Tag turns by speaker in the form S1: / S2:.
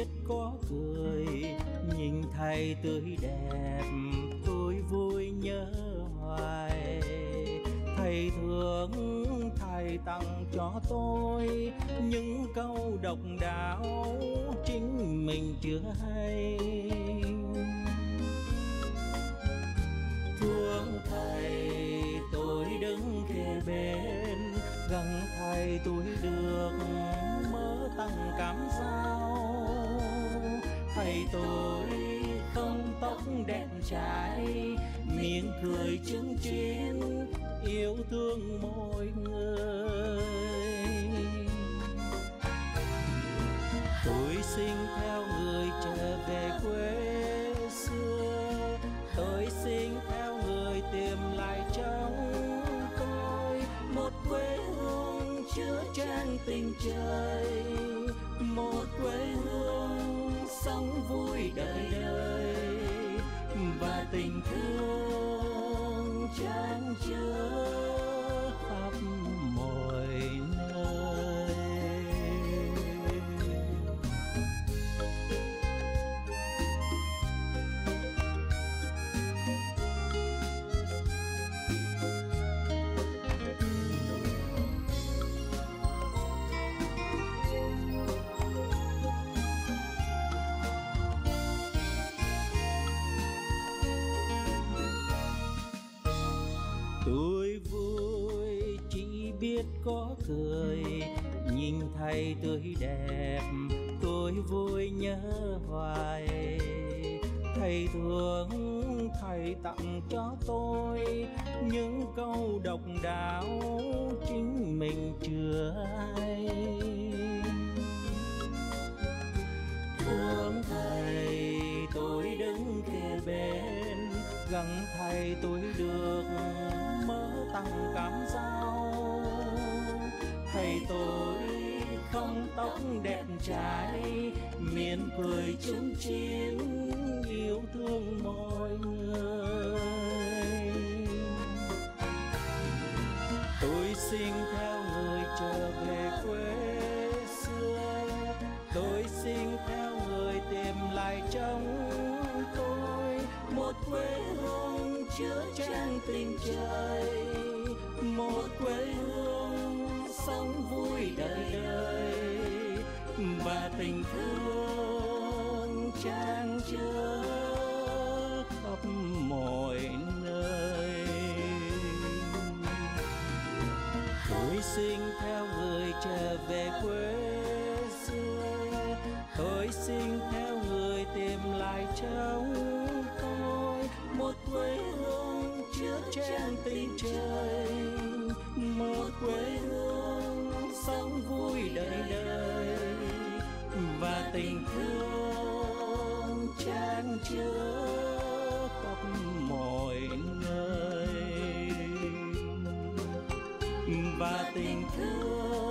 S1: biết có cười, nhìn thầy tươi đẹp, tôi vui nhớ hoài. Thầy thương, thầy tặng cho tôi những câu độc đáo chính mình chưa hay. Thương thầy, tôi đứng kề bên, gần thầy tôi được tôi không tóc đẹp trai, miệng cười chứng chiến yêu thương mỗi người. Tôi xin theo người trở về quê xưa, tôi xin theo người tìm lại trong tôi một quê hương chứa chan tình trời, một quê hương sống vui đời đời. Và tình thương chan chứa tôi vui chỉ biết có cười, nhìn thầy tươi đẹp, tôi vui nhớ hoài. Thầy thường thầy tặng cho tôi những câu độc đáo chính mình chưa hay. Tôi không tóc đẹp trai miền cười chung chiến yêu thương mọi người. Tôi xin theo người trở về quê xưa, tôi xin theo người tìm lại trong tôi một quê hương chứa chan tình trời. Tình thương trang chứa khắp mọi nơi. Tôi xin theo người trở về quê xưa tôi xin theo người tìm lại trong tôi. Một quê hương chứa chan tình trời, một quê hương tình thương chan chứa khắp mọi nơi. Và tình thương